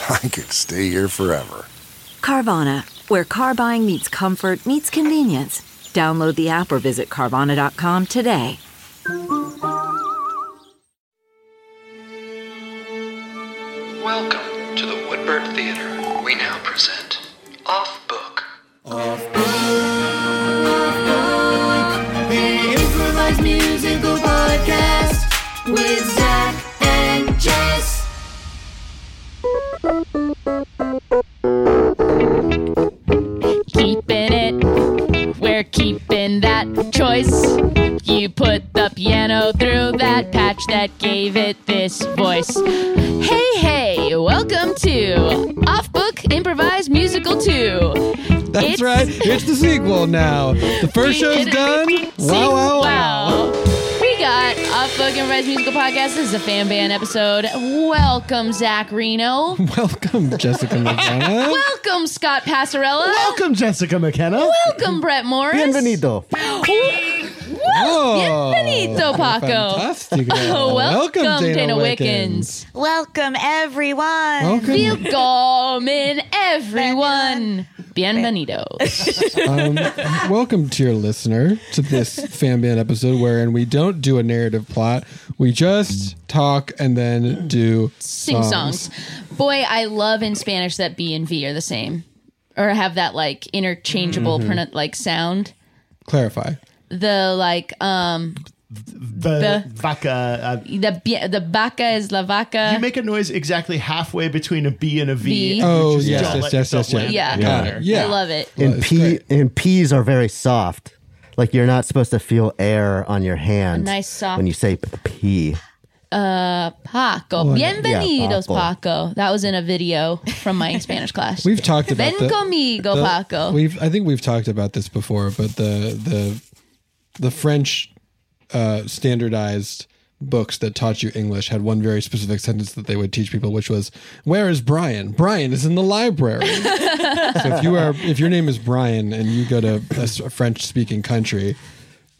I could stay here forever. Carvana, where car buying meets comfort, meets convenience. Download the app or visit Carvana.com today. Welcome to the Woodbird Theater. We now present Off Book. The improvised musical podcast with Zach and Jess. Keeping it. We're keeping that choice. You put the piano through that patch that gave it this voice. Hey, hey, welcome to Off Book Improvised Musical 2. That's It's- right. It's the sequel now. The first show's done. Wow, wow, wow. We got Off Book Improvised Musical Podcast. This is a fan band episode. Welcome, Zach Reino. Welcome, Jessica McDonough. Welcome, Scott Passarella. Welcome, Jessica McKenna. Welcome, Brett Morris. Bienvenido. Bienvenido, Paco. Fantastic. Welcome, Dana, Dana Wickens. Welcome, everyone. Welcome. Welcome, everyone. Bienvenidos. Um, welcome, dear listener, to this fan band episode wherein we don't do a narrative plot. We just talk and then do Sing songs. Boy, I love in Spanish that B and V are the same. Or have that like interchangeable Mm-hmm. pronou- like sound. Clarify. The like um The, vaca. Uh, the bi- the vaca is la vaca. you make a noise exactly halfway between a B and a V. V. Oh, Just yes, yes, yes, yes, yes. land Yeah. in Got there. it. Yeah. I love it. And it's pea great. and p's are very soft. Like you're not supposed to feel air on your hand. nice soft- when you say p- pea. Paco. Bienvenidos, Paco. Paco. That was in a video from my Spanish class. We've talked about Ven the- conmigo, the- Paco. We've I think we've talked about this before, but the the the French uh, standardized books that taught you English had one very specific sentence that they would teach people, which was, "Where is Brian? Brian is in the library." so if you are if your name is Brian and you go to a French speaking country,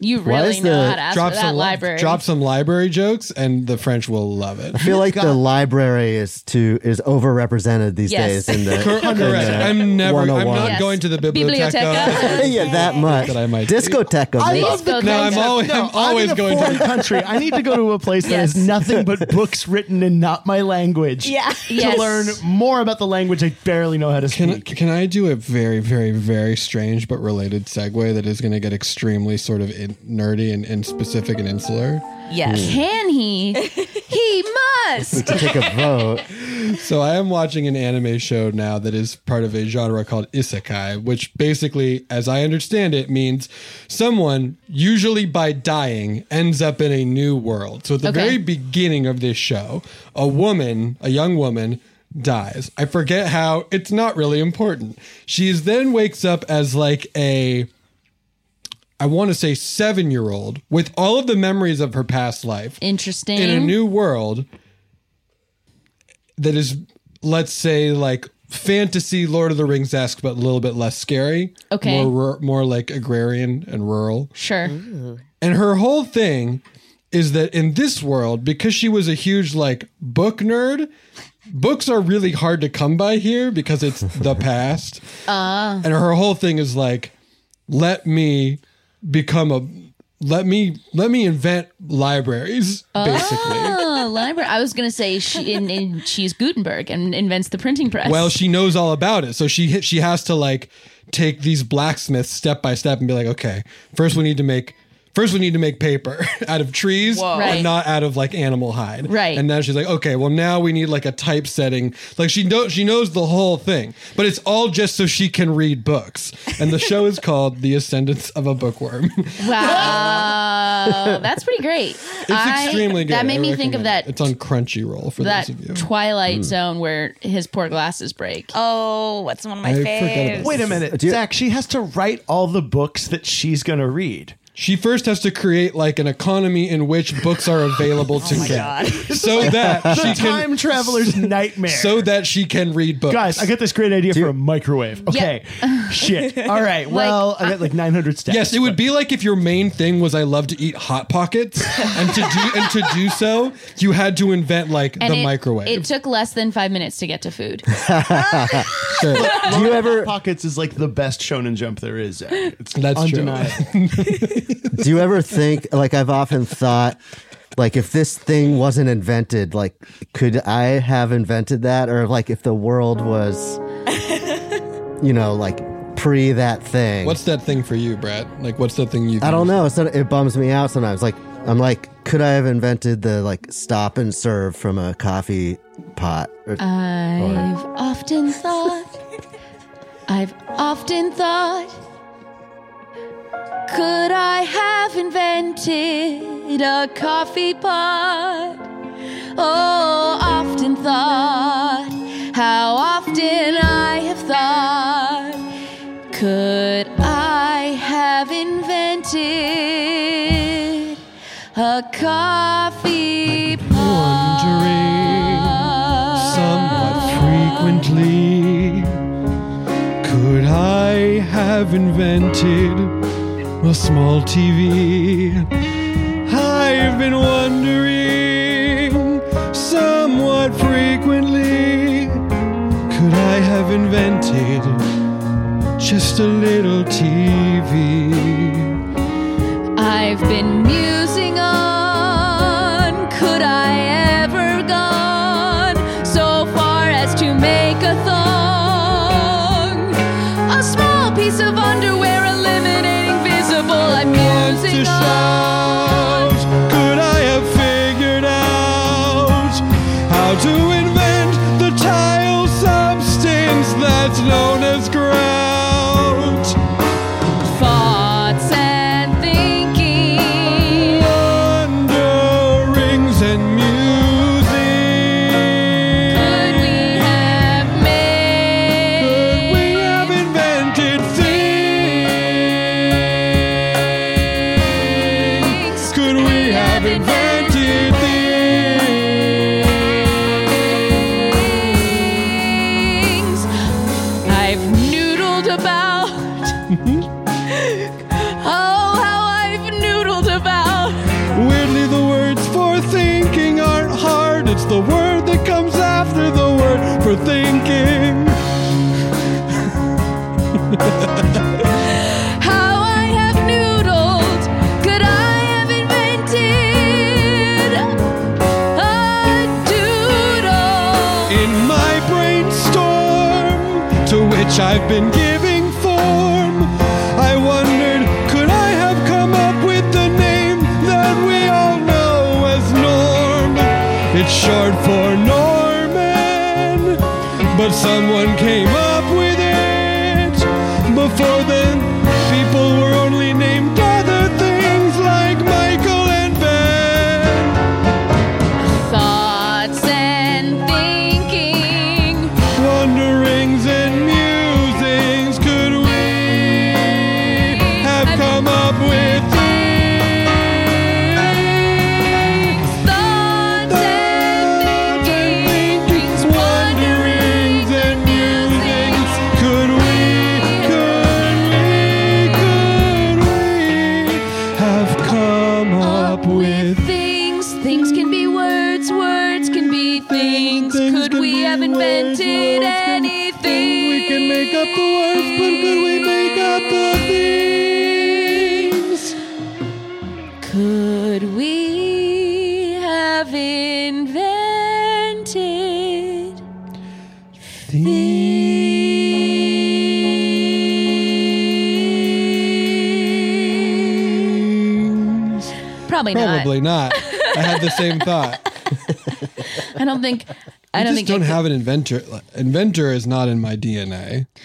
you Why really is know the- how to ask drop for that some library. drop some library jokes, and the French will love it. I feel like the library is too is overrepresented these Yes. days in the Correct. in the I'm never. I'm 101. not Yes. going to the biblioteca. Biblioteca. yeah, that much. That I might do. Discoteca. I mate. love the No, I'm concept. always- I'm always in a going to- foreign country. I need to go to a place that has Yes. nothing but books written in not my language. Yeah. To Yes. learn more about the language I barely know how to Can, speak. can I do a very, very, very strange but related segue that is going to get extremely sort of in, nerdy and, and specific and insular? Yes. Hmm. Can he? he must. to take a vote. So I am watching an anime show now that is part of a genre called isekai, which basically, as I understand it, means someone, usually by dying, ends up in a new world. So at the Okay. very beginning of this show, a woman, a young woman, dies. I forget how. It's not really important. She then wakes up as like a I want to say seven year old with all of the memories of her past life Interesting. in a new world that is, let's say, like fantasy Lord of the Rings esque, but a little bit less scary. Okay. More, more like agrarian and rural. Sure. And her whole thing is that in this world, because she was a huge like book nerd, books are really hard to come by here because it's the past. Uh. And her whole thing is like, let me become a let me let me invent libraries ah, basically Oh, library. I was gonna say she in, in, she's Gutenberg and invents the printing press. Well, she knows all about it, so she she has to like take these blacksmiths step by step and be like, okay, first we need to make. First, we need to make paper out of trees, Whoa. and Right. not out of like animal hide. Right. And now she's like, okay, well now we need like a typesetting. Like she knows she knows the whole thing, but it's all just so she can read books. And the show is called The Ascendance of a Bookworm. wow, that's pretty great. It's I- extremely good. That made I me think of that it. It's on Crunchyroll for that those of you. Twilight Mm. Zone where his poor glasses break. Oh, what's one of my I faves? Wait a minute, Zach. She has to write all the books that she's gonna read. She first has to create like an economy in which books are available oh to my get, God. so that The she can time traveler's nightmare. so that she can read books. Guys, I got this great idea for a microwave. Okay, shit. All right. Well, I got uh, like 900 steps. Yes, it would be like if your main thing was I love to eat hot pockets, and to do and to do so, you had to invent like And the it, microwave. It took less than five minutes to get to food. Sure. Do you ever Hot Pockets is like the best Shonen Jump there is. Zach. It's That's true. undeniable. Do you ever think like I've often thought like if this thing wasn't invented, like could I have invented that? Or like if the world was you know, like pre that thing. What's that thing for you, Brad? Like, what's that thing you? I don't know. So it bums me out sometimes. Like I'm like, could I have invented the like stop and serve from a coffee pot? Or, I've often thought, I've often thought, could I have invented a coffee pot? Oh, often thought, how often I have thought, could I have invented a coffee pot? Wondering somewhat frequently. Could I have invented a small TV? I've been wondering somewhat frequently. Could I have invented just a little TV? I've been I've been giving form, I wondered, could I have come up with the name that we all know as Norm? It's short for Probably not. Probably not. I had the same thought. I don't think. I don't just think. don't I, could- have an inventor. Inventor is not in my DNA.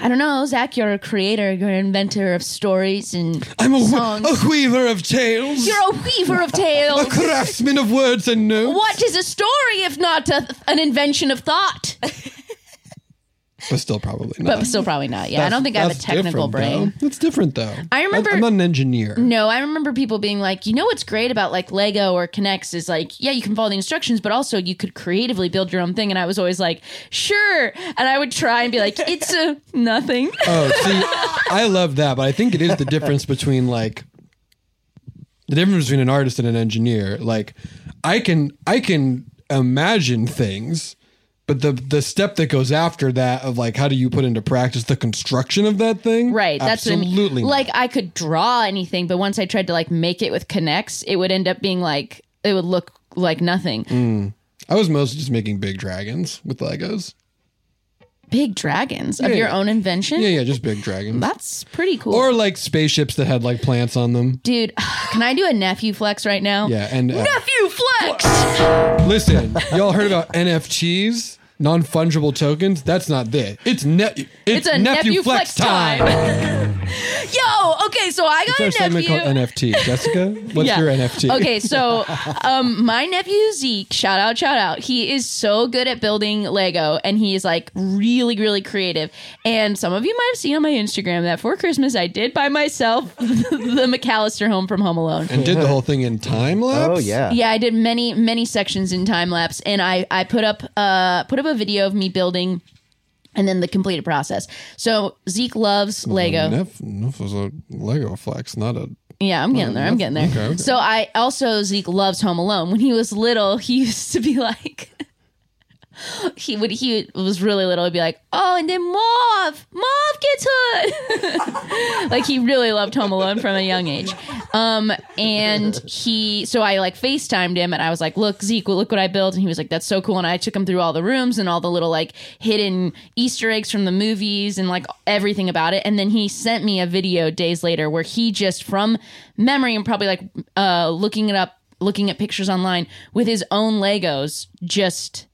I don't know, Zach. You're a creator. You're an inventor of stories and I'm a, songs. a weaver of tales. You're a weaver of tales. a craftsman of words and notes. What is a story if not a, an invention of thought? But still, probably not. But still, probably not. Yeah, I don't think I have a That's technical different, brain. Though. That's different, though. I remember- I'm not an engineer. No, I remember people being like, you know what's great about like Lego or K'NEX is like, yeah, you can follow the instructions, but also you could creatively build your own thing. And I was always like, sure. And I would try and be like, it's a nothing. Oh, see, I love that, but I think it is the difference between like the difference between an artist and an engineer. Like, I can I can imagine things, but the the step that goes after that of like how do you put into practice the construction of that thing? Right. That's what I mean. absolutely. Like I could draw anything, but once I tried to like make it with K'NEX, it would end up being like it would look like nothing. Mm. I was mostly just making big dragons with Legos. Big dragons of Yeah, your own invention. Yeah, yeah, just big dragons. That's pretty cool. or like spaceships that had like plants on them. Dude, can I do a nephew flex right now? Yeah, and uh, Nephew flex. Listen, y'all heard about NFTs, non fungible tokens? That's not this. It's net. It's, It's a nephew, flex, time. Yo, okay, so I got It's our a nephew. segment called NFT. Jessica, what's Yeah. your NFT? Okay, so um, my nephew Zeke, shout out, shout out. He is so good at building Lego, and he is like really, really creative. And some of you might have seen on my Instagram that for Christmas I did buy myself the McAllister home from Home Alone. And did the whole thing in time lapse? Oh yeah. Yeah, I did many many sections in time lapse, and I I put up uh put up a video of me building. And then the completed process. So Zeke loves Lego. Neff, Neff was a Lego flex, not a. Yeah, I'm getting there. I'm getting there. Okay, okay. So I also Zeke loves Home Alone. When he was little, he used to be like he would he was really little, he'd be like, Oh, and then Marv, Marv gets hood. like he really loved Home Alone from a young age. Um and he so I like FaceTimed him and I was like, Look, Zeke, look what I built. And he was like, That's so cool. And I took him through all the rooms and all the little like hidden Easter eggs from the movies and like everything about it. And then he sent me a video days later where he just from memory and probably like uh looking it up, looking at pictures online with his own Legos, just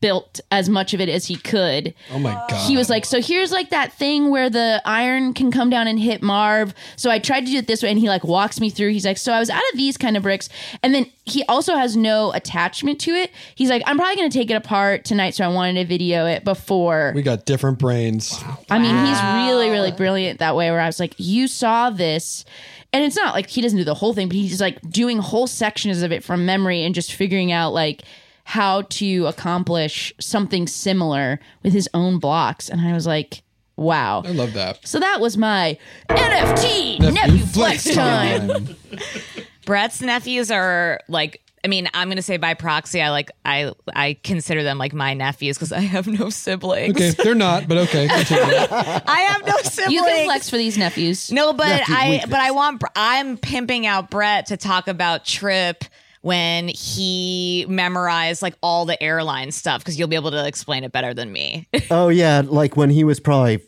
built as much of it as he could. Oh my God. He was like, so here's like that thing where the iron can come down and hit Marv. So I tried to do it this way, and he like walks me through. He's like, so I was out of these kind of bricks, and then he also has no attachment to it. He's like, I'm probably gonna take it apart tonight, so I wanted to video it before. We got different brains. I mean, he's really, really brilliant that way. Where I was like, you saw this. And it's not like he doesn't do the whole thing, but he's like doing whole sections of it from memory and just figuring out like how to accomplish something similar with his own blocks. And I was like, wow. I love that. So that was my NFT nephew, flex, time. Brett's nephews are like I mean, I'm gonna say by proxy, I like I I consider them like my nephews because I have no siblings. Okay, they're not, but okay. I have no siblings. You can flex for these nephews. No, but Nephew I weakness. but I want I'm pimping out Brett to talk about Trip when he memorized like all the airline stuff because you'll be able to explain it better than me. Oh yeah, like when he was probably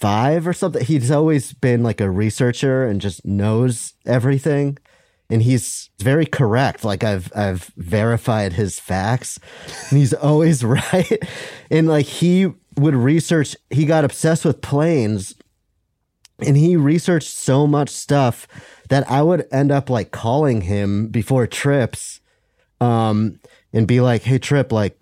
five or something. He's always been like a researcher and just knows everything. And he's very correct. Like I've I've verified his facts. And he's always right. And like he would research he got obsessed with planes and he researched so much stuff that I would end up like calling him before trips um and be like, "Hey Trip, like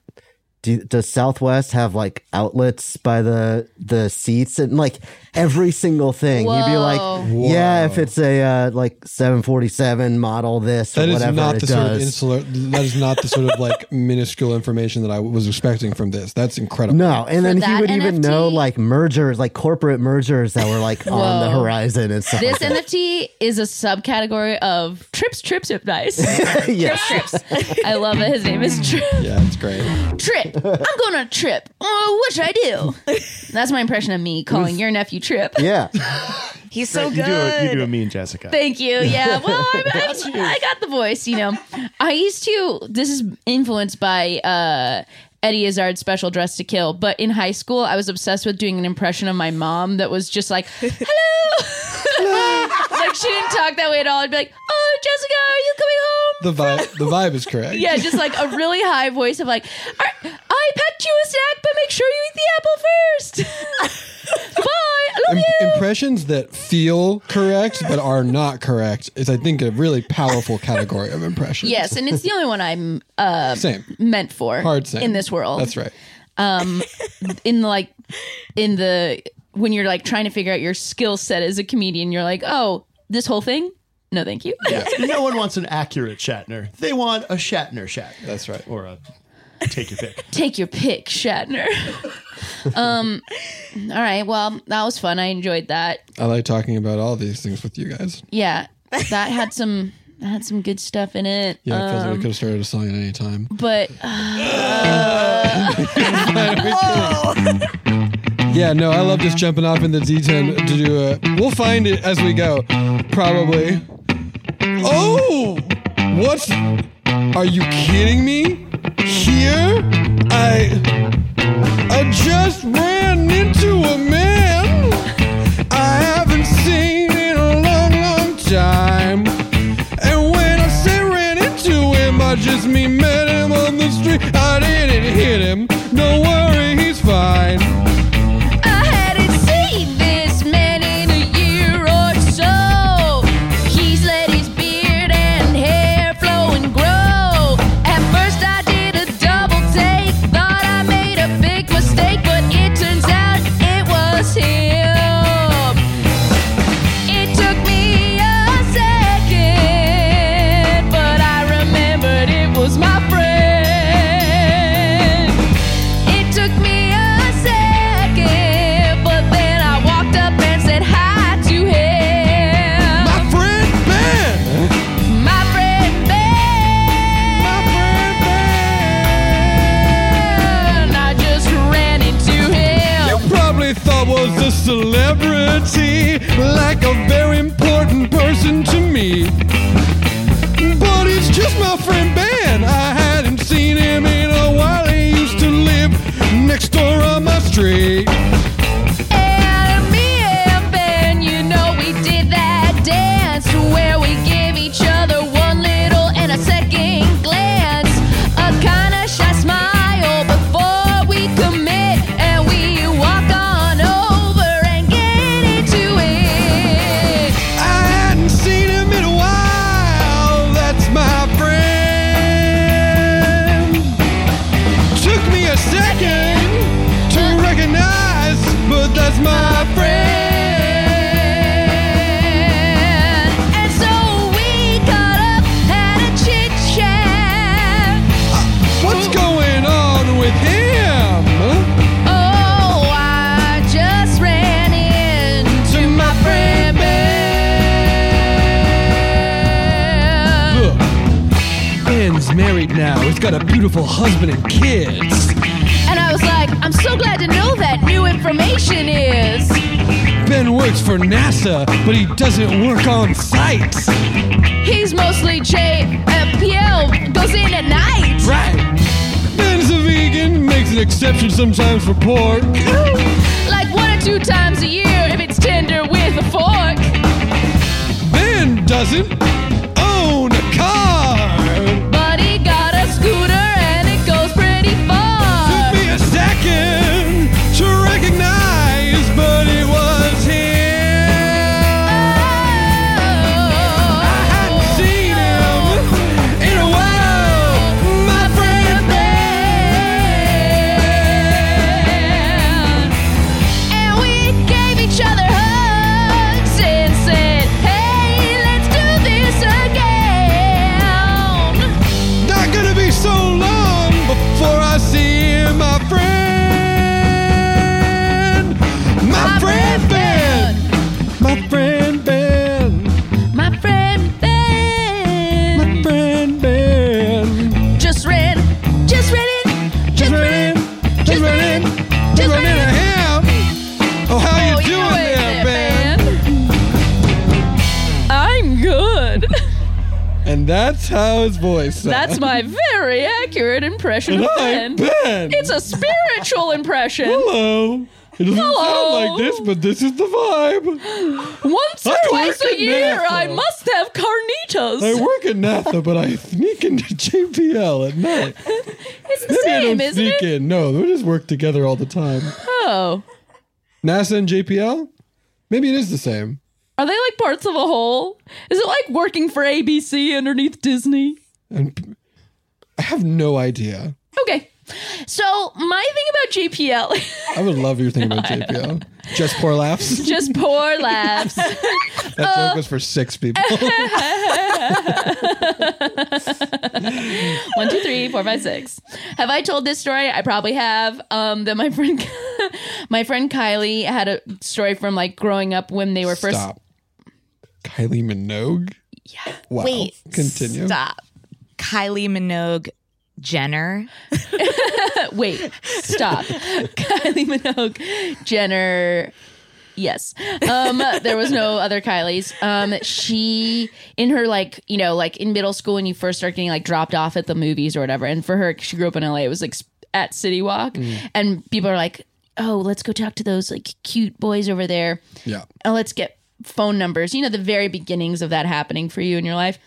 do, does Southwest have like outlets by the the seats and like every single thing? You'd be like, Whoa. yeah, if it's a uh, like 747 model, this or That is whatever not it the sort of insular. That is not the sort of like minuscule information that I was expecting from this. That's incredible. no, and then he that would even know like mergers, like corporate mergers that were like on the horizon and stuff. This like. NFT is a subcategory of Trips, Trips, Advice. yes. I love it. His name is Trip. Yeah, it's great. Trip. I'm going on a trip. Oh, what should I do? That's my impression of me calling your nephew Trip. Yeah. He's so You good. do, a, you do a me and Jessica. Thank you. Yeah. Well, I, I, I got the voice, you know. I used to, this is influenced by uh, Eddie Izzard's special Dress to Kill, but in high school, I was obsessed with doing an impression of my mom that was just like, hello. like she didn't talk that way at all. I'd be like, oh, Jessica, are you coming home? The vibe, the vibe is correct. Yeah, just like a really high voice of like, I, I packed you a snack, but make sure you eat the apple first. Bye. I love Im- you. impressions that feel correct but are not correct is, I think, a really powerful category of impressions. Yes, and it's the only one I'm uh, Same. meant for Hard same. in this world. That's right. Um, in the like, in the when you're like trying to figure out your skill set as a comedian, you're like, oh, this whole thing. No, thank you. Yeah. no one wants an accurate Shatner. They want a Shatner Shatner. That's right. Or a take your pick. Take your pick, Shatner. um, all right. Well, that was fun. I enjoyed that. I like talking about all these things with you guys. Yeah, that had some that had some good stuff in it. Yeah, it feels like we Um, could have started a song at any time. but uh, Yeah, no, I love just jumping off in the D10 to do it. We'll find it as we go, probably. Oh, what? Are you kidding me? Here, I, I just ran into a man I haven't seen in a long, long time. And when I say ran into him, I just mean met him on the street. I didn't hit him. Don't worry, he's fine. Information is. Ben works for NASA, but he doesn't work on site. He's mostly JPL, goes in at night. Right. Ben's a vegan, makes an exception sometimes for pork. Like one or two times a year if it's tender with a fork. Ben doesn't that's how voice sounds. That's my very accurate impression And of Ben. Ben. It's a spiritual impression. Hello. It doesn't Hello. sound like this, but this is the vibe. Once or I twice work a year, I must have carnitas. I work at NASA, but I sneak into JPL at night. it's the Maybe I same, don't isn't sneak it? in. No, we just work together all the time. Oh. NASA and JPL? Maybe it is the same. Are they like parts of a whole? Is it like working for ABC underneath Disney? And I have no idea. Okay. So my thing about JPL, I would love your thing about JPL. Just poor laughs. just poor laughs. That Uh, joke was for six people. One, two, three, four, five, six. Have I told this story? I probably have. Um, that my friend, my friend Kylie had a story from like growing up when they were first. Stop. Kylie Minogue? Yeah. Wow. Wait, Continue. Stop. Kylie Minogue Jenner. Wait, stop. Kylie Minogue, Jenner. Yes. Um, there was no other Kylies. Um, she in her like you know like in middle school when you first start getting like dropped off at the movies or whatever. And for her, she grew up in LA. It was like at City Walk, and people are like, "Oh, let's go talk to those like cute boys over there." Yeah. oh, let's get phone numbers. You know, the very beginnings of that happening for you in your life.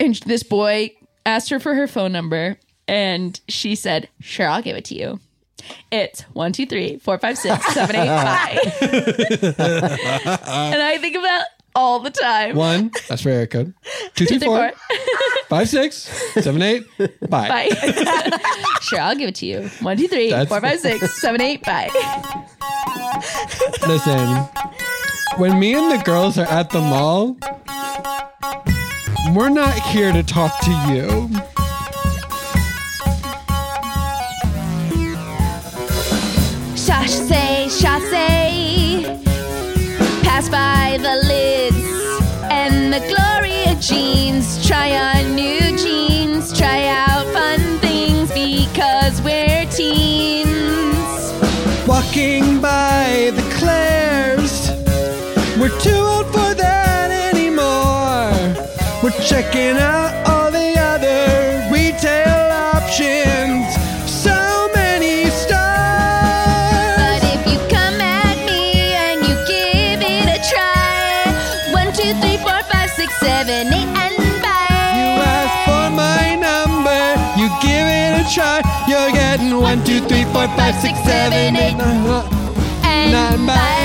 And this boy asked her for her phone number, and she said, Sure, I'll give it to you. It's one, two, three, four, five, six, seven, eight, five. and I think about all the time. One, that's for area code. Two, three, Two, three, four, four. five, six, seven, eight. Bye. Bye. sure, I'll give it to you. One, two, three, That's- four, five, six, seven, eight, bye. Listen, when me and the girls are at the mall, we're not here to talk to you. Chasse, chasse. Pass by the lids and the Gloria Jean's. Try on new jeans. Try out fun things because we're teens. Walking by the we're too old for that anymore. We're checking out all the other retail options. So many stars. But if you come at me and you give it a try, one, two, three, four, five, six, seven, eight, and You ask for my number, you give it a try. You're getting one, two, three, four, five, six, seven, eight, nine. And bye.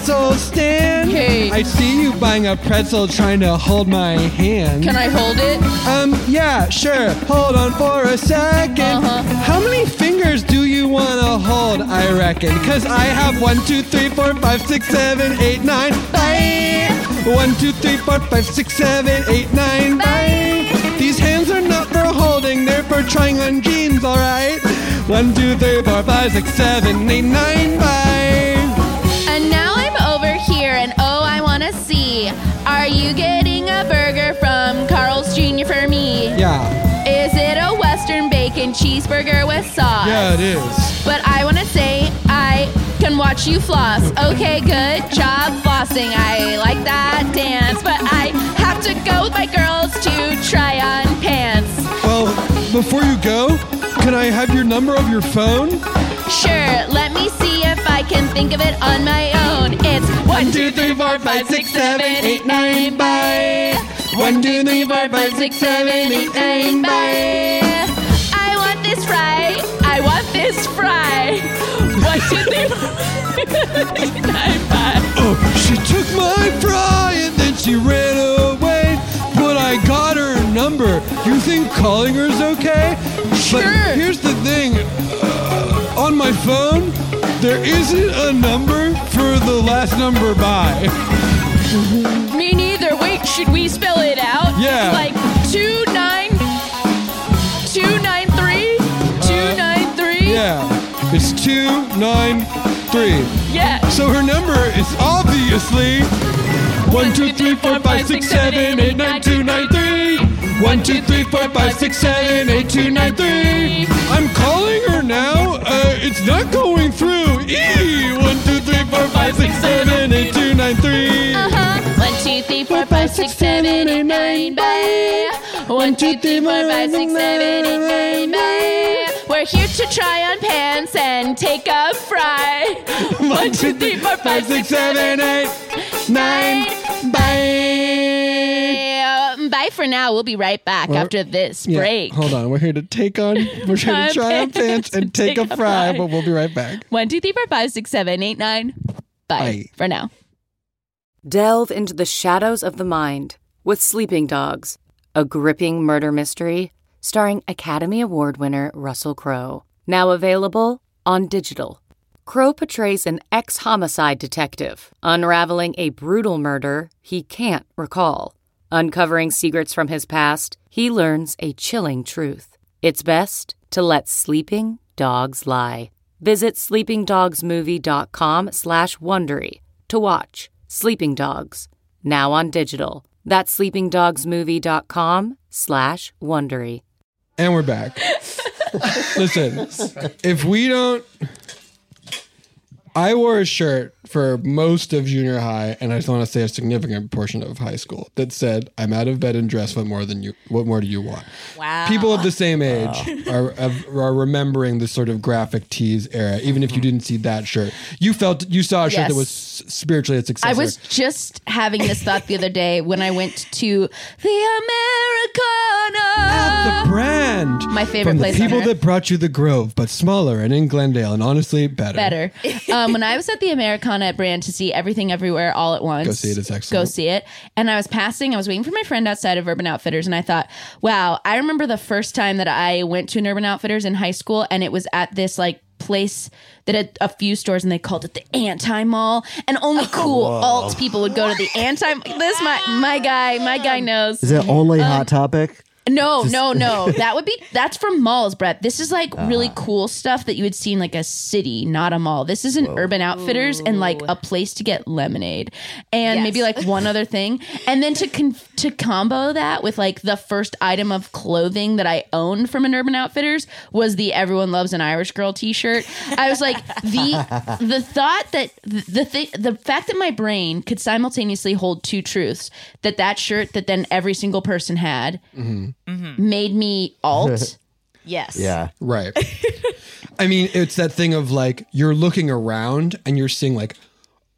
The stand. Hey. I see you buying a pretzel trying to hold my hand. can I hold it? Um, yeah, sure. Hold on for a 2nd Uh-huh. How many fingers do you want to hold, I reckon? Cause I have one, two, three, four, five, six, seven, eight, nine. Bye. One, two, three, four, five, six, seven, eight, nine. Bye. These hands are not for holding, they're for trying on jeans, alright? One, two, three, four, five, six, seven, eight, nine. Bye. You getting a burger from Carl's Jr. for me? Yeah. Is it a Western bacon cheeseburger with sauce? Yeah, it is. But I want to say I can watch you floss. Okay, good job flossing. I like that dance, but I have to go with my girls to try on pants. Well, before you go, can I have your number of your phone? Sure, let me see if I can think of it on my own. It's one, two, three, four, five, six, seven, eight, nine, bye. One, two, three, four, five, six, seven, eight, nine, bye. I want this fry. I want this fry. One, two, three, four, eight, nine, bye. Oh, she took my fry and then she ran away. But I got her number. You think calling her's okay? Sure. But here's the thing. Uh, on my phone, there isn't a number for the last number by. Me neither. Wait, should we spell it out? Yeah. Like two nine two nine three uh, two nine three. Yeah, it's 293. Yeah. So her number is obviously one two three four five six seven eight nine two nine three. One two three four five six seven eight two nine three. I'm calling her now. Uh, it's not going through. E one two three four five six seven eight two nine three. Uh huh. One two, three, four, five, six, seven, eight, nine, bye. One, two, three, four, five, six, seven, eight, nine, bye. We're here to try on pants and take a fry. One, two, three, four, five, six, seven, eight, nine, bye. Bye for now. We'll be right back We're- after this Yeah, break. Hold on. We're here to take on, we're here to try on on pants and take a fry, but we'll be right back. One, two, three, four, five, six, seven, eight, nine. Bye, Bye. for now. Delve into the shadows of the mind with Sleeping Dogs, a gripping murder mystery starring Academy Award winner Russell Crowe. Now available on digital. Crowe portrays an ex homicide detective unraveling a brutal murder he can't recall. Uncovering secrets from his past, he learns a chilling truth. It's best to let sleeping dogs lie. Visit sleepingdogsmovie.com slash Wondery to watch Sleeping Dogs, now on digital. That's sleepingdogsmovie.com slash Wondery. And we're back. Listen, if we don't. I wore a shirt for most of junior high, and I just want to say a significant portion of high school that said, "I'm out of bed and dressed. What more than you? What more do you want?" Wow. People of the same age are, are remembering this sort of graphic tees era. Even if you didn't see that shirt, you felt you saw a shirt that was spiritually a successor. I was just having this thought the other day when I went to the Americana. the brand. My favorite From place The on people earth. that brought you the Grove, but smaller and in Glendale, and honestly better. better. Um, when I was at the Americana at Brand to see everything everywhere all at once. Go see it, it's Go see it. And I was passing, I was waiting for my friend outside of Urban Outfitters, and I thought, wow, I remember the first time that I went to an Urban Outfitters in high school, and it was at this like place that had a few stores and they called it the anti mall and only cool alt people would go to the anti this my my guy my guy knows Is it only Um, Hot Topic? No, no, no. That would be that's from malls, Brett. This is like really Ah. cool stuff that you would see in like a city, not a mall. This is an Urban Outfitters and like a place to get lemonade, and Yes. maybe like one other thing, and then to con- to combo that with like the first item of clothing that I owned from an Urban Outfitters was the "Everyone Loves an Irish Girl" T-shirt. I was like the the thought that the thing the fact that my brain could simultaneously hold two truths that that shirt that then every single person had Mm-hmm. made me alt. Yes. Yeah. Right. I mean, it's that thing of like you're looking around and you're seeing like,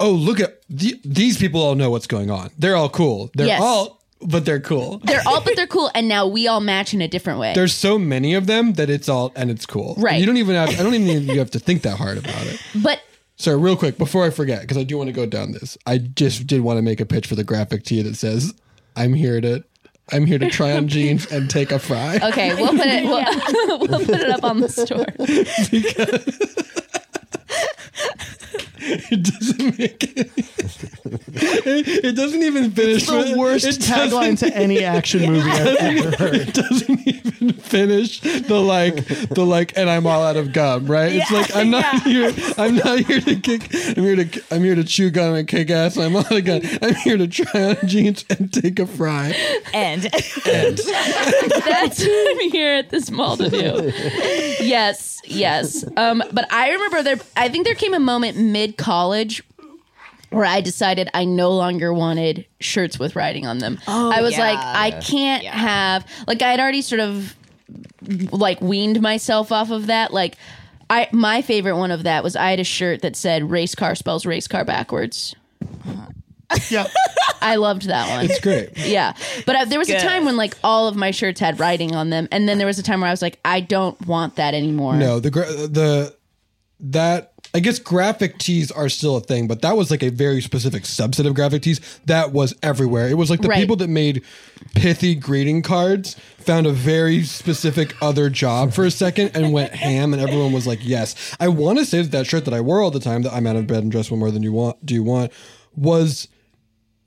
oh, look at the, these people all know what's going on. They're all cool. They're Yes. all, but they're cool. They're all but they're cool, and now we all match in a different way. There's so many of them that it's all and it's cool. Right. You don't even have. I don't even think you have to think that hard about it. but So real quick before I forget, because I do want to go down this, I just did want to make a pitch for the graphic tee that says, "I'm here to." I'm here to try on jeans and take a fry. okay, we'll put it. We'll, we'll put it up on the store. It doesn't make it. It, it doesn't even finish. the with- worst it tagline to any action movie I've ever heard. It doesn't even finish the like the like, and I'm all out of gum. Right? It's like I'm not yeah. here. I'm not here to kick. I'm here to. I'm here to chew gum and kick ass. I'm out of gum. I'm here to try on jeans and take a fry. And That's what I'm here at this mall to do. Yes, yes. Um, but I remember there. I think there came a moment mid college where I decided I no longer wanted shirts with writing on them. I was yeah. like, I can't have like I had already sort of like weaned myself off of that. Like I my favorite one of that was I had a shirt that said race car spells race car backwards. Yeah. I loved that one. It's great. Yeah, but uh, there was a time when like all of my shirts had writing on them, and then there was a time where I was like, I don't want that anymore. No, the the that I guess graphic tees are still a thing, but that was like a very specific subset of graphic tees that was everywhere. It was like the Right. people that made pithy greeting cards found a very specific other job for a second and went ham, and everyone was like, "Yes." I want to say that that shirt that I wore all the time, that I'm out of bed and dressed one more than you want. Do you want? Was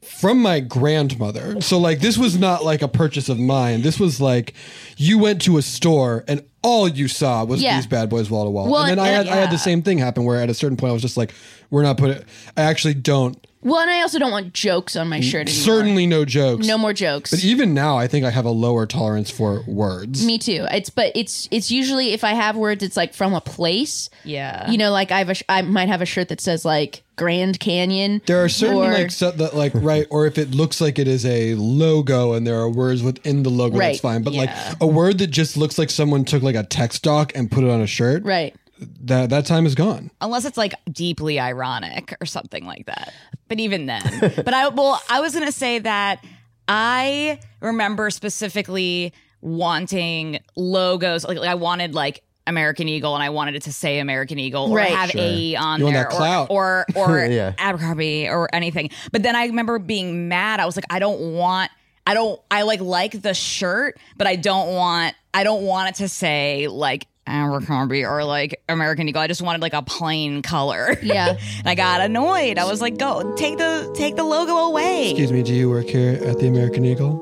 from my grandmother. So like this was not like a purchase of mine. This was like you went to a store and all you saw was Yeah. these bad boys wall to wall. Well, And then I had I had the same thing happen where at a certain point I was just like, we're not putting I actually don't Well, and I also don't want jokes on my shirt anymore. Certainly no jokes. No more jokes. But even now, I think I have a lower tolerance for words. Me too. It's but it's it's usually if I have words, it's like from a place. Yeah. You know, like I have a sh- I might have a shirt that says like Grand Canyon. There are certain or- like set that like right, or if it looks like it is a logo and there are words within the logo, Right. that's fine. But Yeah. like a word that just looks like someone took like a text doc and put it on a shirt, right. That that time is gone. unless it's like deeply ironic or something like that. But even then, but I well, I was gonna say that I remember specifically wanting logos. Like, I wanted like American Eagle, and I wanted it to say American Eagle or Right. have Sure. A on You there, or or, or Yeah. Abercrombie or anything. But then I remember being mad. I was like, I don't want. I don't. I like like the shirt, but I don't want. I don't want it to say like Abercrombie or like American Eagle. I just wanted like a plain color. Yeah. and I got annoyed. I was like, "Go take the take the logo away." Excuse me, do you work here at the American Eagle?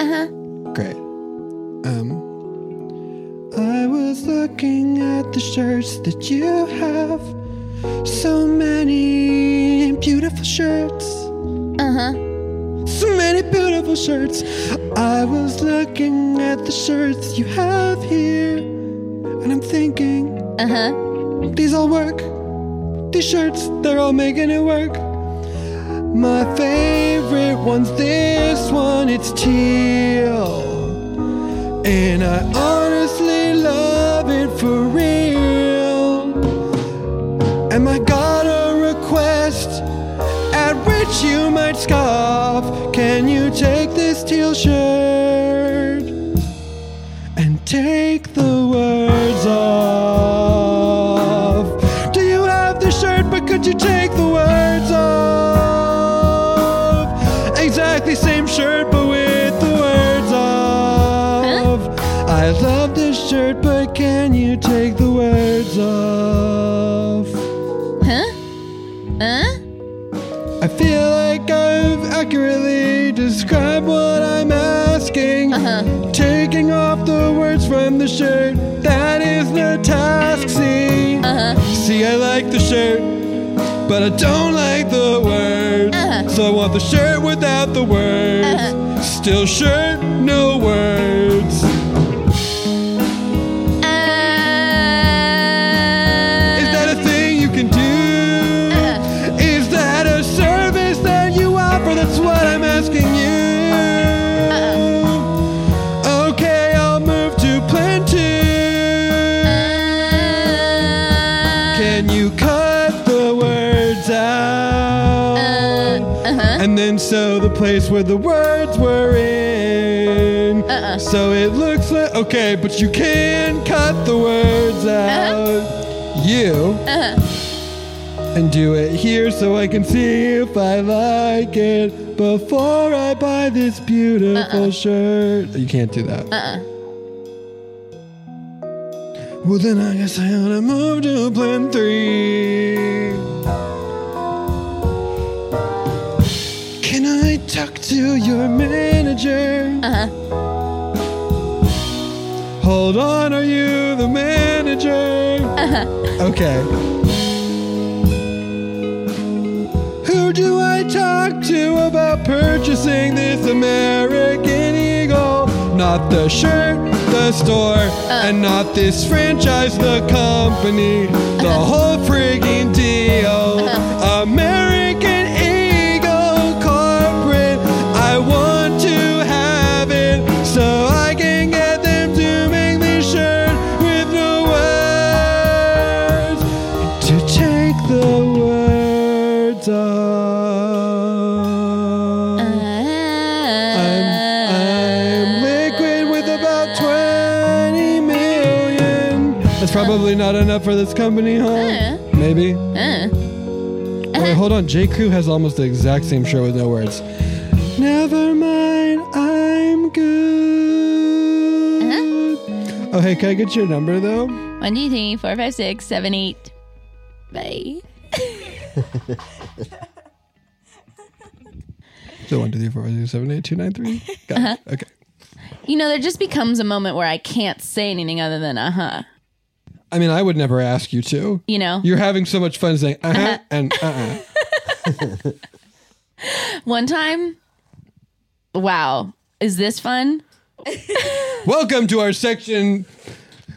Uh huh. Great. Um I was looking at the shirts that you have. So many beautiful shirts. Uh huh. So many beautiful shirts. I was looking at the shirts you have here. And I'm thinking, Uh huh. these all work. These shirts, they're all making it work. My favorite one's this one, it's teal. And I honestly love it for real. And I got a request at which you might scoff. Can you take this teal shirt and take accurately described what I'm asking. Uh-huh. Taking off the words from the shirt, that is the task. See, Uh-huh. see, I like the shirt, but I don't like the words. Uh-huh. So I want the shirt without the words. Uh-huh. Still shirt, no words. Place where the words were in. Uh-uh. So it looks like okay, but you can cut the words uh-huh. out. You uh-huh. and do it here so I can see if I like it before I buy this beautiful uh-uh. shirt. You can't do that. Uh-uh. Well, then I guess I ought to move to plan three. Talk to your manager? Uh-huh. Hold on, are you the manager? Uh-huh. Okay. Who do I talk to about purchasing this American Eagle? Not the shirt, the store, and not this franchise, the company. The whole friggin' for this company, huh? Maybe. Uh. Wait, hold on. J. Crew has almost the exact same shirt with no words. Never mind, I'm good. Uh-huh. Oh, hey, can I get your number though? One, two, three, four, five, six, seven, eight. Bye. So one, two, three, four, five, six, seven, eight, two, nine, three. Got Uh-huh. it. Okay. You know, there just becomes a moment where I can't say anything other than uh huh. I mean, I would never ask you to. You know? You're having so much fun saying uh huh and uh uh One time, wow, is this fun? Welcome to our section.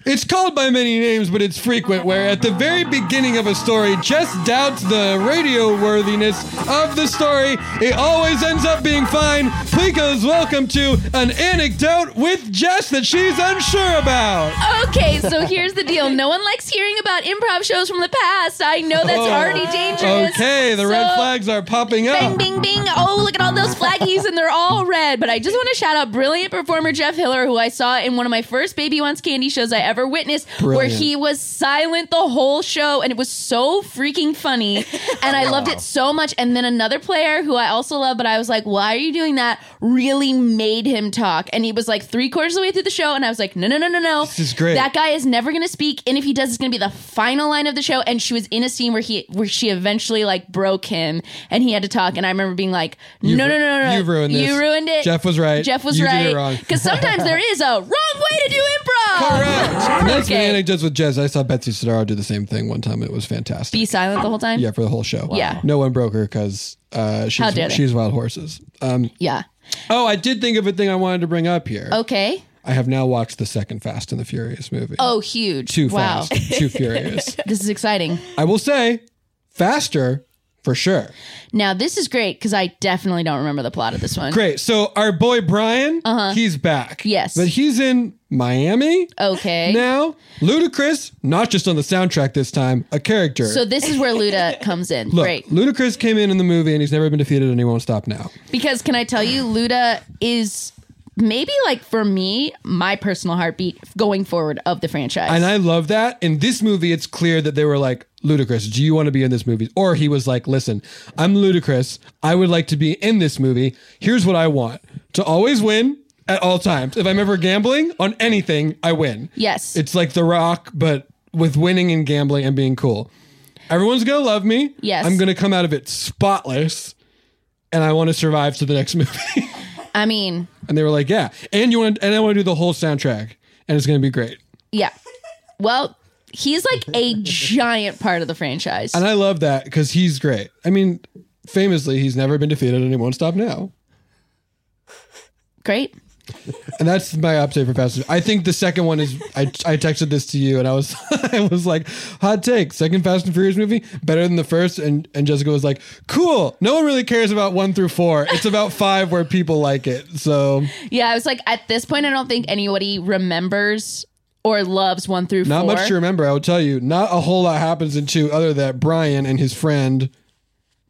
It's called by many names, but it's frequent where at the very beginning of a story, Jess doubts the radio worthiness of the story. It always ends up being fine. Please welcome to an anecdote with Jess that she's unsure about. Okay, so here's the deal. No one likes hearing about improv shows from the past. I know that's oh. already dangerous. Okay, the red flags are popping up. Bing, bing, bing. Oh, look at all those flaggies, and they're all red. But I just want to shout out brilliant performer Jeff Hiller, who I saw in one of my first Baby Wants Candy shows I ever witnessed, where he was silent the whole show, and it was so freaking funny. And I loved it so much. And then another player who I also love, but I was like, why are you doing that? Really made him talk. And he was like three quarters of the way through the show, and I was like, no, no, no, no, no. This is great. That guy is never going to speak, and if he does, it's going to be the final line of the show. And she was in a scene where he, where she eventually like broke him, and he had to talk. And I remember being like, no, You've- no, no, no, no, you've ruined this. You ruined it. Jeff was right. Jeff was You did right. wrong. Because sometimes there is a wrong way to do improv. Correct. And that's been anecdotes with Jess. I saw Betsy Sodaro do the same thing one time. It was fantastic. Be silent the whole time. yeah, for the whole show. Yeah. No one broke her because uh, she's, How dare they. she's wild horses. Um, Yeah. oh, I did think of a thing I wanted to bring up here. Okay. I have now watched the second Fast and the Furious movie. Oh, huge. Too wow. fast, too furious. This is exciting. I will say, faster for sure. Now this is great because I definitely don't remember the plot of this one. Great. So our boy Brian, he's back. Uh-huh. Yes. but he's in Miami Okay. now. Ludacris, not just on the soundtrack this time, a character. So this is where Luda comes in. Look, Great. Ludacris came in in the movie and he's never been defeated and he won't stop now. Because can I tell you, Luda is maybe like for me, my personal heartbeat going forward of the franchise. And I love that. In this movie, it's clear that they were like, Ludacris, do you want to be in this movie? Or he was like, listen, I'm Ludacris. I would like to be in this movie. Here's what I want to always win at all times. If I'm ever gambling on anything, I win. yes. It's like The Rock, but with winning and gambling and being cool. Everyone's going to love me. Yes. I'm going to come out of it spotless. And I want to survive to the next movie. I mean, and they were like, yeah. And you want and I want to do the whole soundtrack. And it's going to be great. yeah. Well, he's like a giant part of the franchise. And I love that because he's great. I mean, famously, he's never been defeated and he won't stop now. Great. And that's my update for Fast. and- I think the second one is. I, I texted this to you and I was I was like, hot take. Second Fast and Furious movie better than the first. And and Jessica was like, cool. No one really cares about one through four. It's about five where people like it. So Yeah, I was like, at this point, I don't think anybody remembers or loves one through not four. much to remember. I will tell you, not a whole lot happens in two other than Brian and his friend.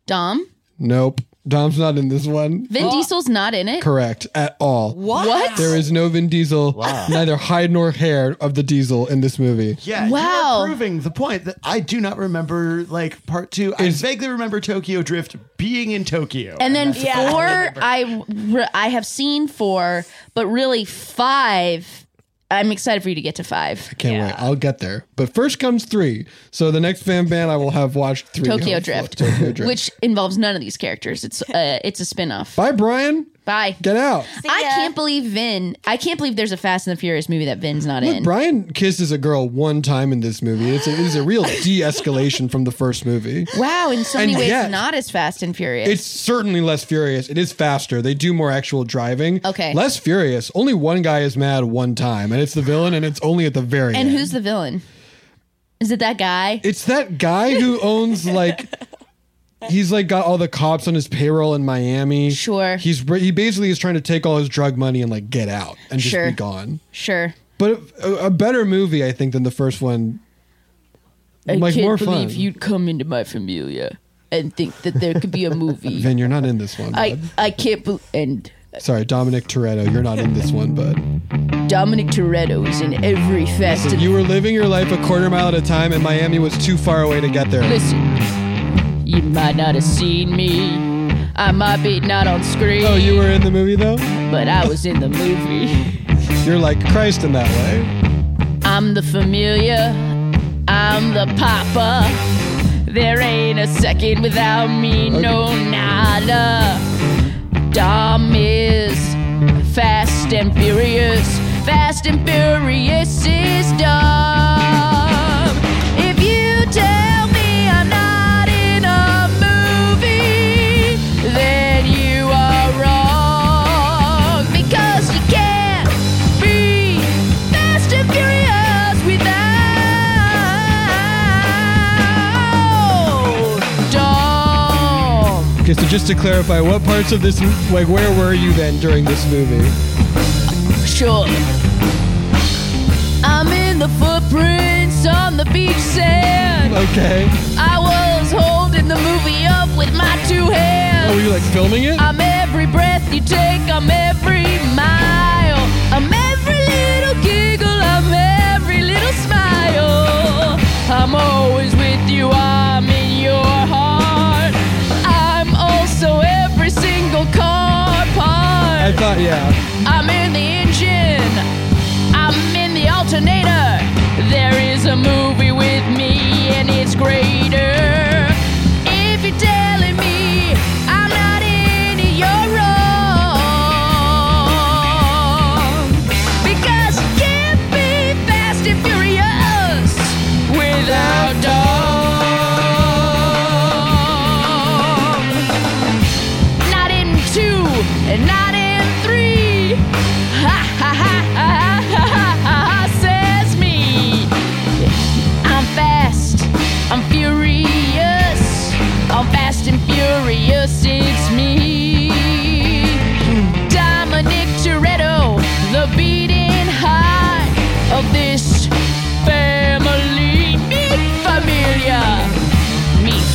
Dom. Nope. Dom's not in this one. Vin Diesel's not in it. Correct at all. What? There is no Vin Diesel, neither hide nor hair of the Diesel in this movie. Yeah, you Wow. are proving the point that I do not remember like part two. I Is- vaguely remember Tokyo Drift being in Tokyo. And then four, I. I re- I have seen four, but really five. I'm excited for you to get to five. I Can't wait. I'll get there. But first comes three. So the next fan band I will have watched three. Tokyo Drift, Tokyo Drift. which involves none of these characters. It's uh, it's a spin-off. Bye, Brian. Bye. Get out. I can't believe Vin. I can't believe there's a Fast and the Furious movie that Vin's not Look, in. Brian kisses a girl one time in this movie. It's a, it is a real de-escalation from the first movie. wow, in so many ways, yet- not as Fast and Furious. It's certainly less furious. It is faster. They do more actual driving. Okay. Less furious. Only one guy is mad one time, and it's the villain, and it's only at the very end. and end. who's the villain? Is it that guy? It's that guy who owns like he's like got all the cops on his payroll in Miami. Sure. He's he basically is trying to take all his drug money and like get out and just Sure. be gone. Sure. But a, a better movie, I think, than the first one. I like can't more fun. you'd come into my familia and think that there could be a movie. Vin, you're not in this one. I bud. I can't believe. And Sorry, Dominic Toretto, you're not in this one, bud. Dominic Toretto is in every Fast and You were living your life a quarter mile at a time, and Miami was too far away to get there. Listen, you might not have seen me. I might be not on screen. Oh, you were in the movie though. But I was in the movie. You're like Christ in that way. I'm the familiar. I'm the papa. There ain't a second without me, no nada. Dom is fast and furious. Fast and furious is Dom. Just to clarify, what parts of this, like, where were you then during this movie? Sure. I'm in the footprints on the beach sand. Okay. I was holding the movie up with my two hands. Oh, were you like filming it? I'm every breath you take, I'm every mile, I'm every little giggle, I'm every little smile. I'm always with you, I'm in your heart. I thought, yeah. I'm in the engine. I'm in the alternator. There is a movie with me, and it's greater.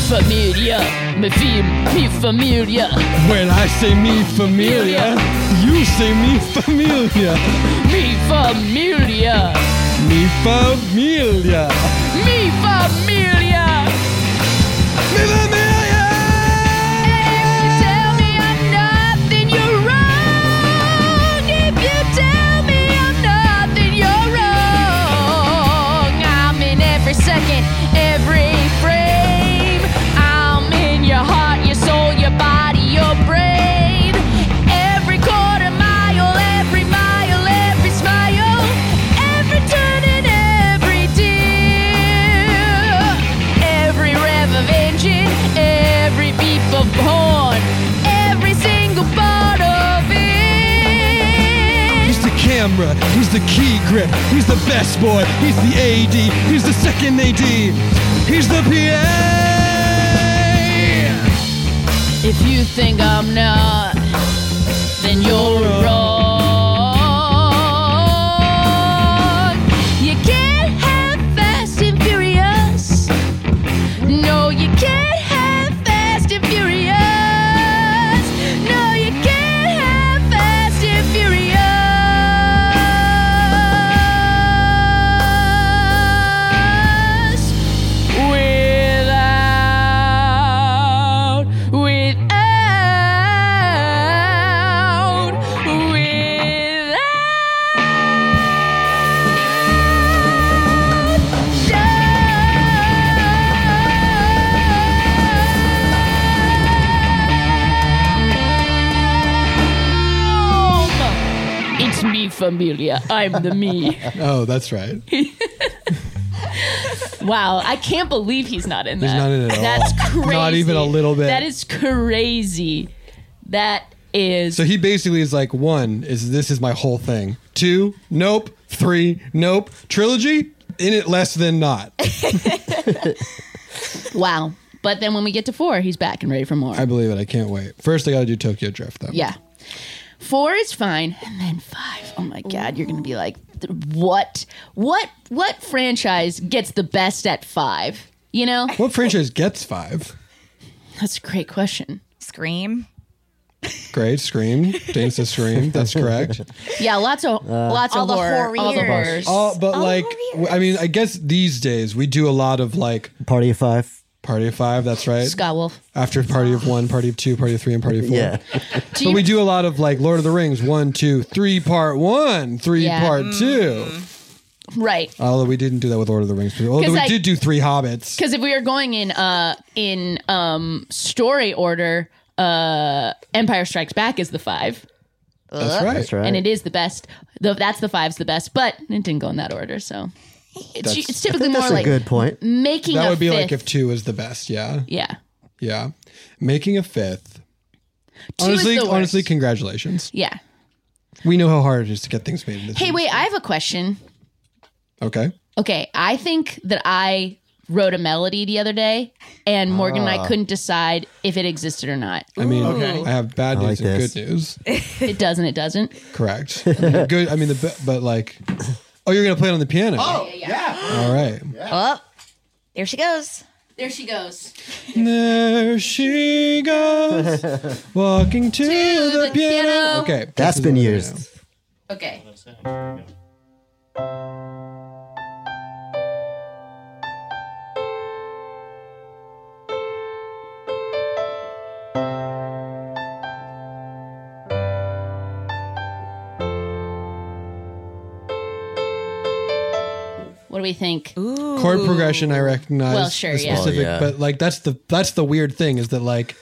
Familia, me fam, me familia. When I say me familia, you say me familia. Me familia. Me familia. Me familia. Me familia. If camera. He's the key grip. He's the best boy. He's the AD. He's the second AD. He's the PA. If you think I'm not, familia. I'm the me. Oh, that's right. Wow, I can't believe he's not in that. He's not in it at all. That's crazy. Not even a little bit. That is crazy. That is. So he basically is like, one is this is my whole thing. Two, nope. Three, nope. Trilogy, in it less than not. wow. But then when we get to four, he's back and ready for more. I believe it. I can't wait. First, I got to do Tokyo Drift though. yeah. Four is fine, and then five. Oh my god, you're gonna be like, what? What? What franchise gets the best at five? You know, What franchise gets five? that's a great question. Scream. Great. Scream. Dane says Scream. That's correct. Yeah, lots of uh, lots all of the horror, all the horrors. horrors. Oh, but like, w- I mean, I guess these days we do a lot of like Party of five. Party of Five. That's right. Scott Wolf. After Party of One, Party of Two, Party of Three, and Party of Four. Yeah. But we do a lot of like Lord of the Rings, one, two, three, part one, three, Yeah. part two. Right. Although we didn't do that with Lord of the Rings. Although 'Cause we I- did do three Hobbits. Because if we are going in uh in um story order, uh Empire Strikes Back is the five. That's right. That's right. And it is the best. The, that's the five's the best, but it didn't go in that order. So it's, That's- it's typically more that's a like good point. making That a would be fifth. like if two is the best. Yeah. yeah, Yeah. Making a fifth. Two is honestly, the worst. honestly, congratulations. yeah. We know how hard it is to get things made in this. Hey, wait, I have a question. Okay. Okay, I think that I wrote a melody the other day, and Morgan and Ah. I couldn't decide if it existed or not. I mean, Ooh. I have bad news like and this. good news. it doesn't. It doesn't. Correct. I mean, good. I mean, the be- but like, oh, you're gonna play it on the piano. Oh, yeah. All right. Oh, there she goes. There she goes. There she goes, walking to, the, the piano. piano. Okay, That's this is been what we're. Okay. We think? doing. Chord progression, I recognize. Well, sure, the yeah. specific, oh, yeah. but like that's the that's the weird thing is that like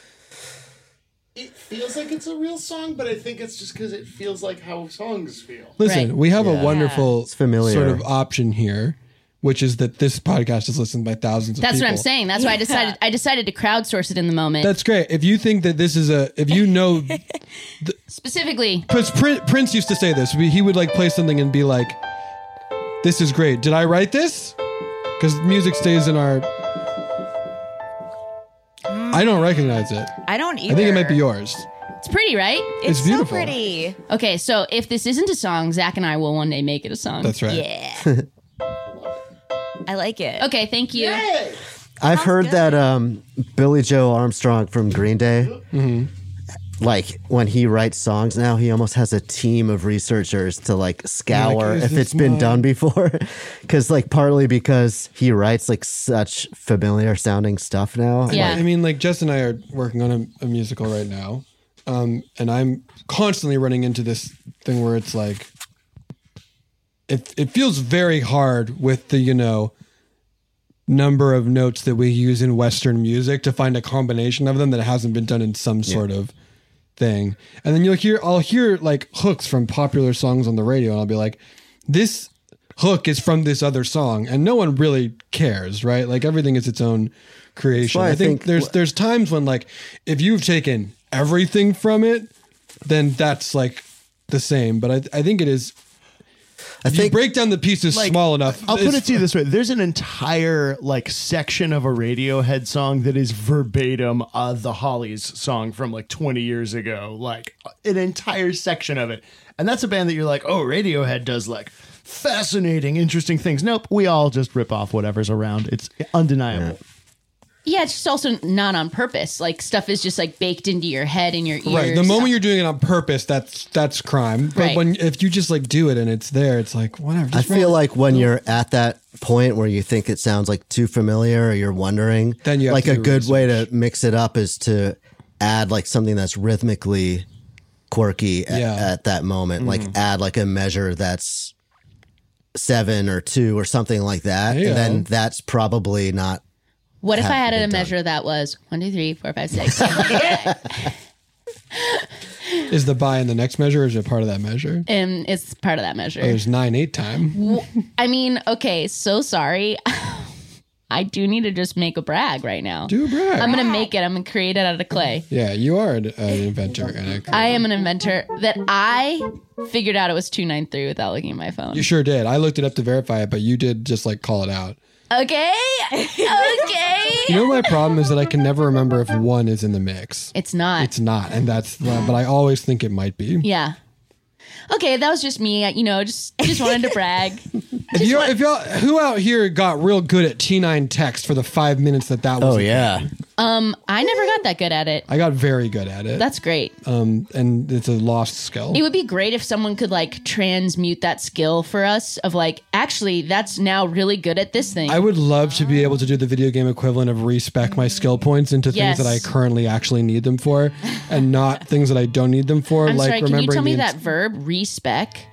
It feels like it's a real song, but I think it's just because it feels like how songs feel. Listen, Right. we have a Yeah. wonderful It's familiar. sort of option here, which is that this podcast is listened by thousands of That's people. what I'm saying. That's why I decided. I decided to crowdsource it in the moment. That's great. If you think that this is a, if you know, Specifically, because Prince used to say this, he would like play something and be like, "This is great. Did I write this?" Because music stays in our. I don't recognize it. I don't either. I think it might be yours. it's pretty, right? It's, It's beautiful. so pretty. Okay, so if this isn't a song, Zach and I will one day make it a song. That's right. Yeah. I like it. Okay, thank you. I've heard that um, Billie Joe Armstrong from Green Day, Mm-hmm. Like when he writes songs now, he almost has a team of researchers to like scour is if it's been mine? done before. Because like partly because he writes like such familiar sounding stuff now. Yeah. I mean, like Jess and I are working on a, a musical right now, um, and I'm constantly running into this thing where it's like, it it feels very hard with the you know number of notes that we use in Western music to find a combination of them that hasn't been done in some sort of thing. And then you'll hear I'll hear like hooks from popular songs on the radio, and I'll be like, this hook is from this other song, and no one really cares, right? Like everything is its own creation. I, I think, think- there's there's times when like if you've taken everything from it, then that's like the same. But I I think it is. I If you think break down the pieces Like, small enough. I'll put it to you this way: there's an entire like section of a Radiohead song that is verbatim uh, the Hollies song from like 20 years ago, like an entire section of it. And that's a band that you're like, oh, Radiohead does like fascinating, interesting things. Nope, we all just rip off whatever's around. It's undeniable. Yeah, it's just also not on purpose. Like stuff is just like baked into your head and your ears. Right. The moment you're doing it on purpose, that's that's crime. But Right. when if you just like do it and it's there, it's like whatever. I just feel roll- like when you're at that point where you think it sounds like too familiar or you're wondering, Then you have like to a do good way to mix it up is to add like something that's rhythmically quirky at, Yeah. at that moment. Like mm-hmm. add like a measure that's seven or two or something like that, There you and then that's probably not. What if I have had a done. measure that was one, two, three, four, five, six? is the buy in the next measure or is it part of that measure? and it's part of that measure. Oh, there's nine eight time. I mean, okay, so sorry. I do need to just make a brag right now. Do a brag. I'm gonna make it. I'm gonna create it out of clay. Yeah, you are an, an inventor and a I am an inventor that I figured out it was two nine three without looking at my phone. You sure did. I looked it up to verify it, but you did just like call it out. Okay, okay. You know, my problem is that I can never remember if one is in the mix. It's not. It's not, and that's. But I always think it might be. yeah. Okay, that was just me. You know, just just wanted to brag. If you, if y'all, who out here got real good at T9 text for the five minutes that that was? Oh yeah, Um, I never got that good at it. I got very good at it. That's great. um, and it's a lost skill. It would be great if someone could like transmute that skill for us of like, actually, that's now really good at this thing. I would love to be able to do the video game equivalent of respec my skill points into Yes. things that I currently actually need them for, and not things that I don't need them for. I'm like sorry, can you remembering tell me the that verb, respec?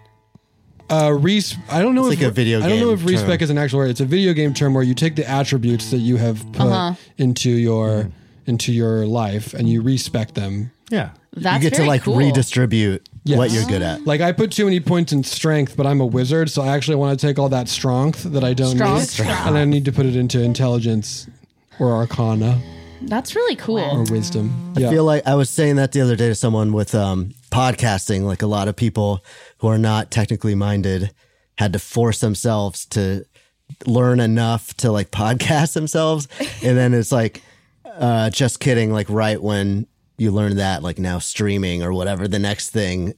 Uh, res- I don't know It's if like a video I don't know if game respec term. is an actual word. It's a video game term where you take the attributes that you have put Uh-huh. into your into your life and you respec them. Yeah. That's you get to very like cool. redistribute Yes. what you're good at. Like I put too many points in strength, but I'm a wizard, so I actually want to take all that strength that I don't Strong. need, Strong. and I need to put it into intelligence or arcana That's really cool. or wisdom. Yeah. I feel like I was saying that the other day to someone with um, podcasting. Like a lot of people who are not technically minded had to force themselves to learn enough to like podcast themselves, and then it's like, uh, just kidding. Like right when you learn that, like now streaming or whatever, the next thing,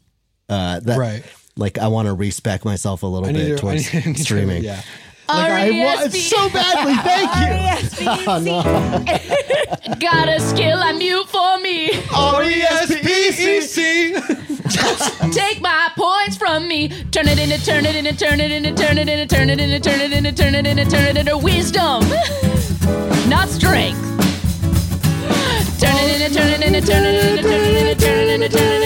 uh, that Right. Like I want to respect myself a little I bit to- towards I need- I need to- streaming. yeah. Like I want so badly. Thank you. Oh, no. Got a skill I'm mute for me. R E S P E C. C. Take my points from me. Turn it into, turn it into, turn it into, turn it into, turn it into, turn it into, turn it into, turn it into wisdom, not strength. Turn it into, turn it into, turn it into, turn it into, turn it into, turn it into,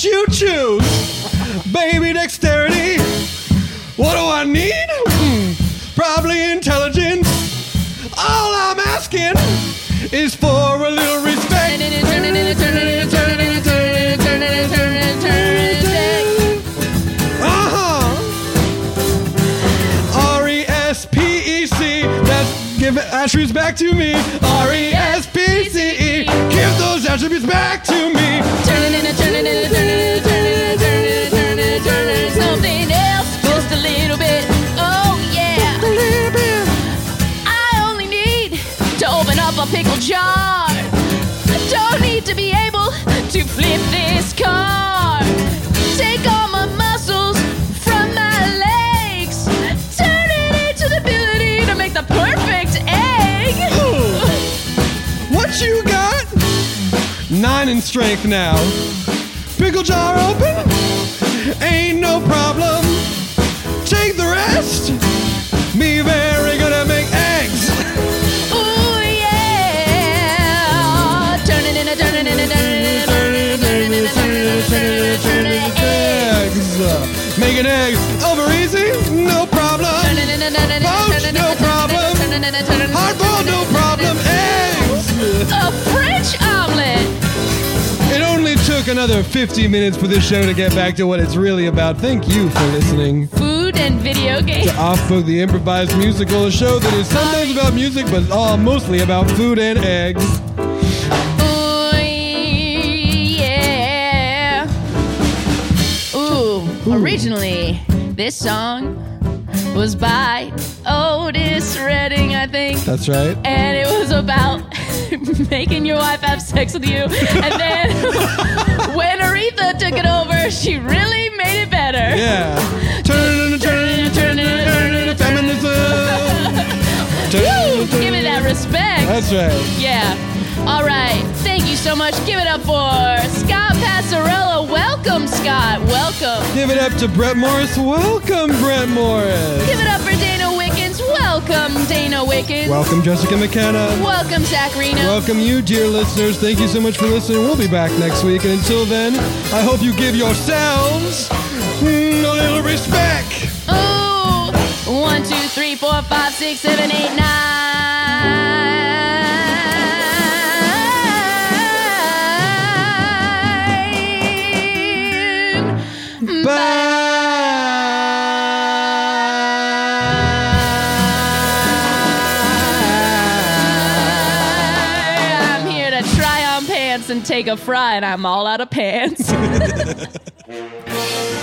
You choose? Baby dexterity. What do I need? Hmm, Probably intelligence. All I'm asking is for a little respect. Uh-huh. R-E-S-P-E-C. That's give attributes back to me. R-E-S-P-C-E. Give those attributes back to me. Pickle jar. I don't need to be able to flip this car. Take all my muscles from my legs. Turn it into the ability to make the perfect egg. Hmm. What you got? Nine in strength now. Pickle jar open? Ain't no problem. Take the rest. Took another 50 minutes for this show to get back to what it's really about. Thank you for listening Food and video games. to Off Book, the improvised musical, a show that is sometimes about music, but all mostly about food and eggs. Ooh yeah. Ooh, originally this song was by Otis Redding, I think. That's right. and it was about making your wife have sex with you. And then when Aretha took it over, she really made it better. Yeah. Turn it, turn it, turn it, feminism. Woo! Give it that respect. That's right. Yeah. All right. Thank you so much. Give it up for Scott Passarella. Welcome, Scott. Welcome. Give it up to Brett Morris. Welcome, Brett Morris. Give it up for. Welcome, Dana Wickens. Welcome, Jessica McKenna. Welcome, Zach Reino. Welcome, you, dear listeners. Thank you so much for listening. We'll be back next week. And until then, I hope you give yourselves a little respect. Ooh, one, two, three, four, five, six, seven, eight, nine. a fry and I'm all out of pants.